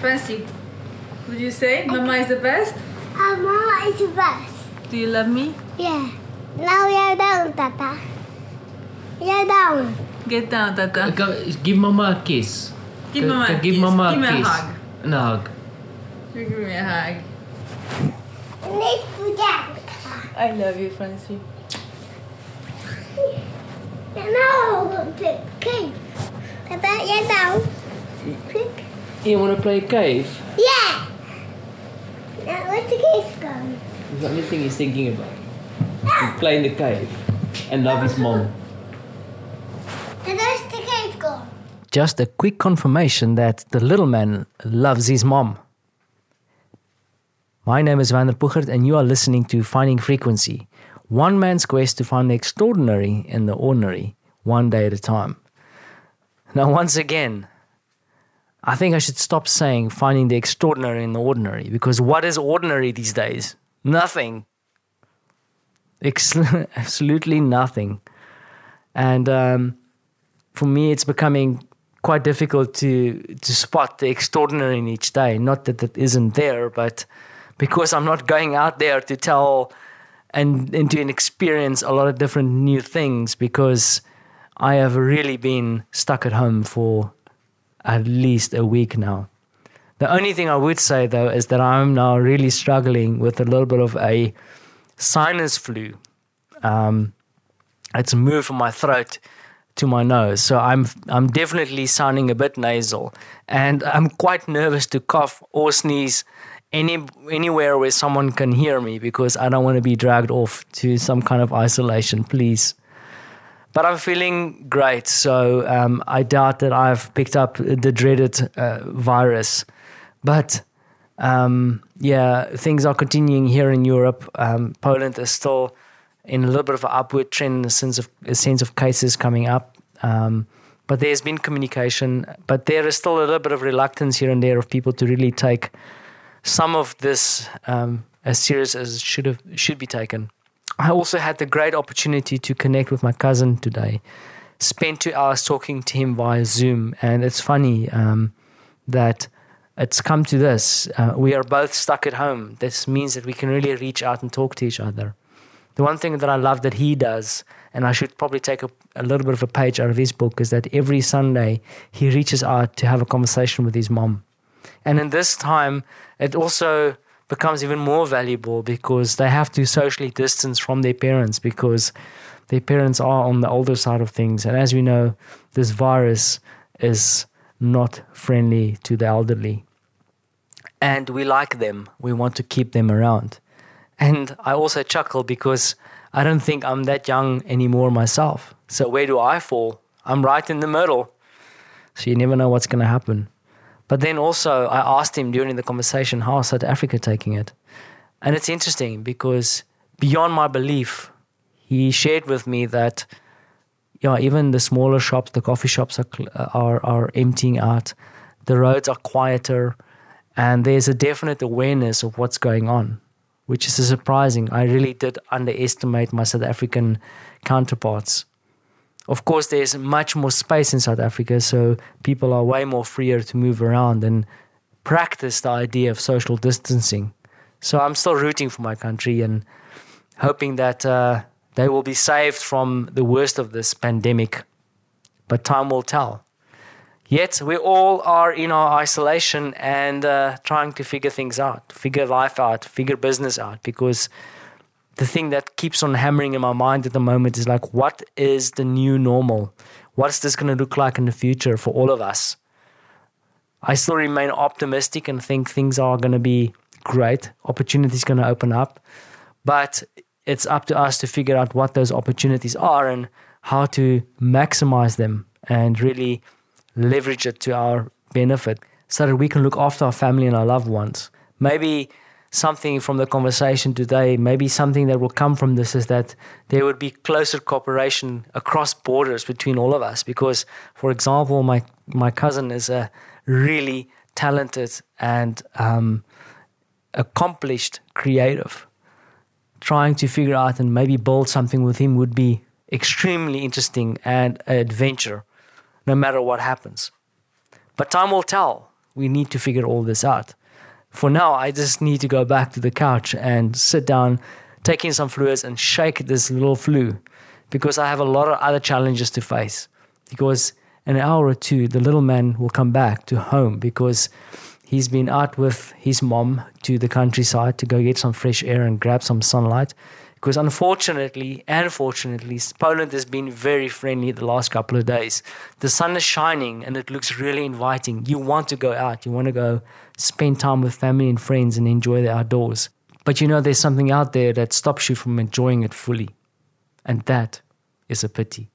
Fancy, would you say Mama is the best? Uh, Mama is the best. Do you love me? Yeah. Now you're down, Tata. You're down. Get down, Tata. Go, give Mama a kiss. Give Mama a give kiss. Mama Give a me a kiss. hug. And a hug. You Give me a hug. Let's put. I love you, Fancy. And now we'll pick cake. Tata, you're down. Pick. You want to play a cave? Yeah. Now where's the cake going? Is the only thing he's thinking about. To play in the cave and love his mom. And where's the cake going? Just a quick confirmation that the little man loves his mom. My name is Vander Puchert, and you are listening to Finding Frequency, one man's quest to find the extraordinary in the ordinary, one day at a time. Now, once again, I think I should stop saying finding the extraordinary in the ordinary because what is ordinary these days? Nothing. Ex- absolutely nothing. And um, for me, it's becoming quite difficult to to spot the extraordinary in each day. Not that it isn't there, but because I'm not going out there to tell and and to experience a lot of different new things. Because I have really been stuck at home for at least a week now. The only thing I would say though is that I'm now really struggling with a little bit of a sinus flu. Um, it's moved from my throat to my nose. So I'm I'm definitely sounding a bit nasal, and I'm quite nervous to cough or sneeze any anywhere where someone can hear me because I don't want to be dragged off to some kind of isolation, please. But I'm feeling great, so um, I doubt that I've picked up the dreaded uh, virus. But um, yeah, things are continuing here in Europe. Um, Poland is still in a little bit of an upward trend in the sense of a sense of cases coming up. Um, but there's been communication, but there is still a little bit of reluctance here and there of people to really take some of this um, as serious as it should have should be taken. I also had the great opportunity to connect with my cousin today. Spent two hours talking to him via Zoom, and it's funny um, that it's come to this. Uh, we are both stuck at home. This means that we can really reach out and talk to each other. The one thing that I love that he does, and I should probably take a, a little bit of a page out of his book, is that every Sunday he reaches out to have a conversation with his mom. And in this time, it also becomes even more valuable because they have to socially distance from their parents because their parents are on the older side of things. And as we know, this virus is not friendly to the elderly. And we like them, we want to keep them around. And I also chuckle because I don't think I'm that young anymore myself. So where do I fall? I'm right in the middle. So you never know what's going to happen. But then also, I asked him during the conversation, how is South Africa taking it? And it's interesting because beyond my belief, he shared with me that yeah, even the smaller shops, the coffee shops are, uh, are, are emptying out, the roads are quieter, and there's a definite awareness of what's going on, which is surprising. I really did underestimate my South African counterparts. Of course, there's much more space in South Africa, so people are way more freer to move around and practice the idea of social distancing. So I'm still rooting for my country and hoping that uh, they will be saved from the worst of this pandemic. But time will tell. Yet we all are in our isolation and uh, trying to figure things out, figure life out, figure business out. Because the thing that keeps on hammering in my mind at the moment is like, what is the new normal? What's this going to look like in the future for all of us? I still remain optimistic and think things are going to be great. Opportunities going to open up, but it's up to us to figure out what those opportunities are and how to maximize them and really leverage it to our benefit so that we can look after our family and our loved ones. Maybe something from the conversation today, maybe something that will come from this is that there would be closer cooperation across borders between all of us. Because, for example, my, my cousin is a really talented and um, accomplished creative. Trying to figure out and maybe build something with him would be extremely interesting and an adventure, no matter what happens. But time will tell. We need to figure all this out. For now, I just need to go back to the couch and sit down, take in some fluids, and shake this little flu because I have a lot of other challenges to face. Because in an hour or two, the little man will come back to home because he's been out with his mom to the countryside to go get some fresh air and grab some sunlight. Because unfortunately and fortunately, Poland has been very friendly the last couple of days. The sun is shining and it looks really inviting. You want to go out, you want to go spend time with family and friends and enjoy the outdoors. But you know, there's something out there that stops you from enjoying it fully. And that is a pity.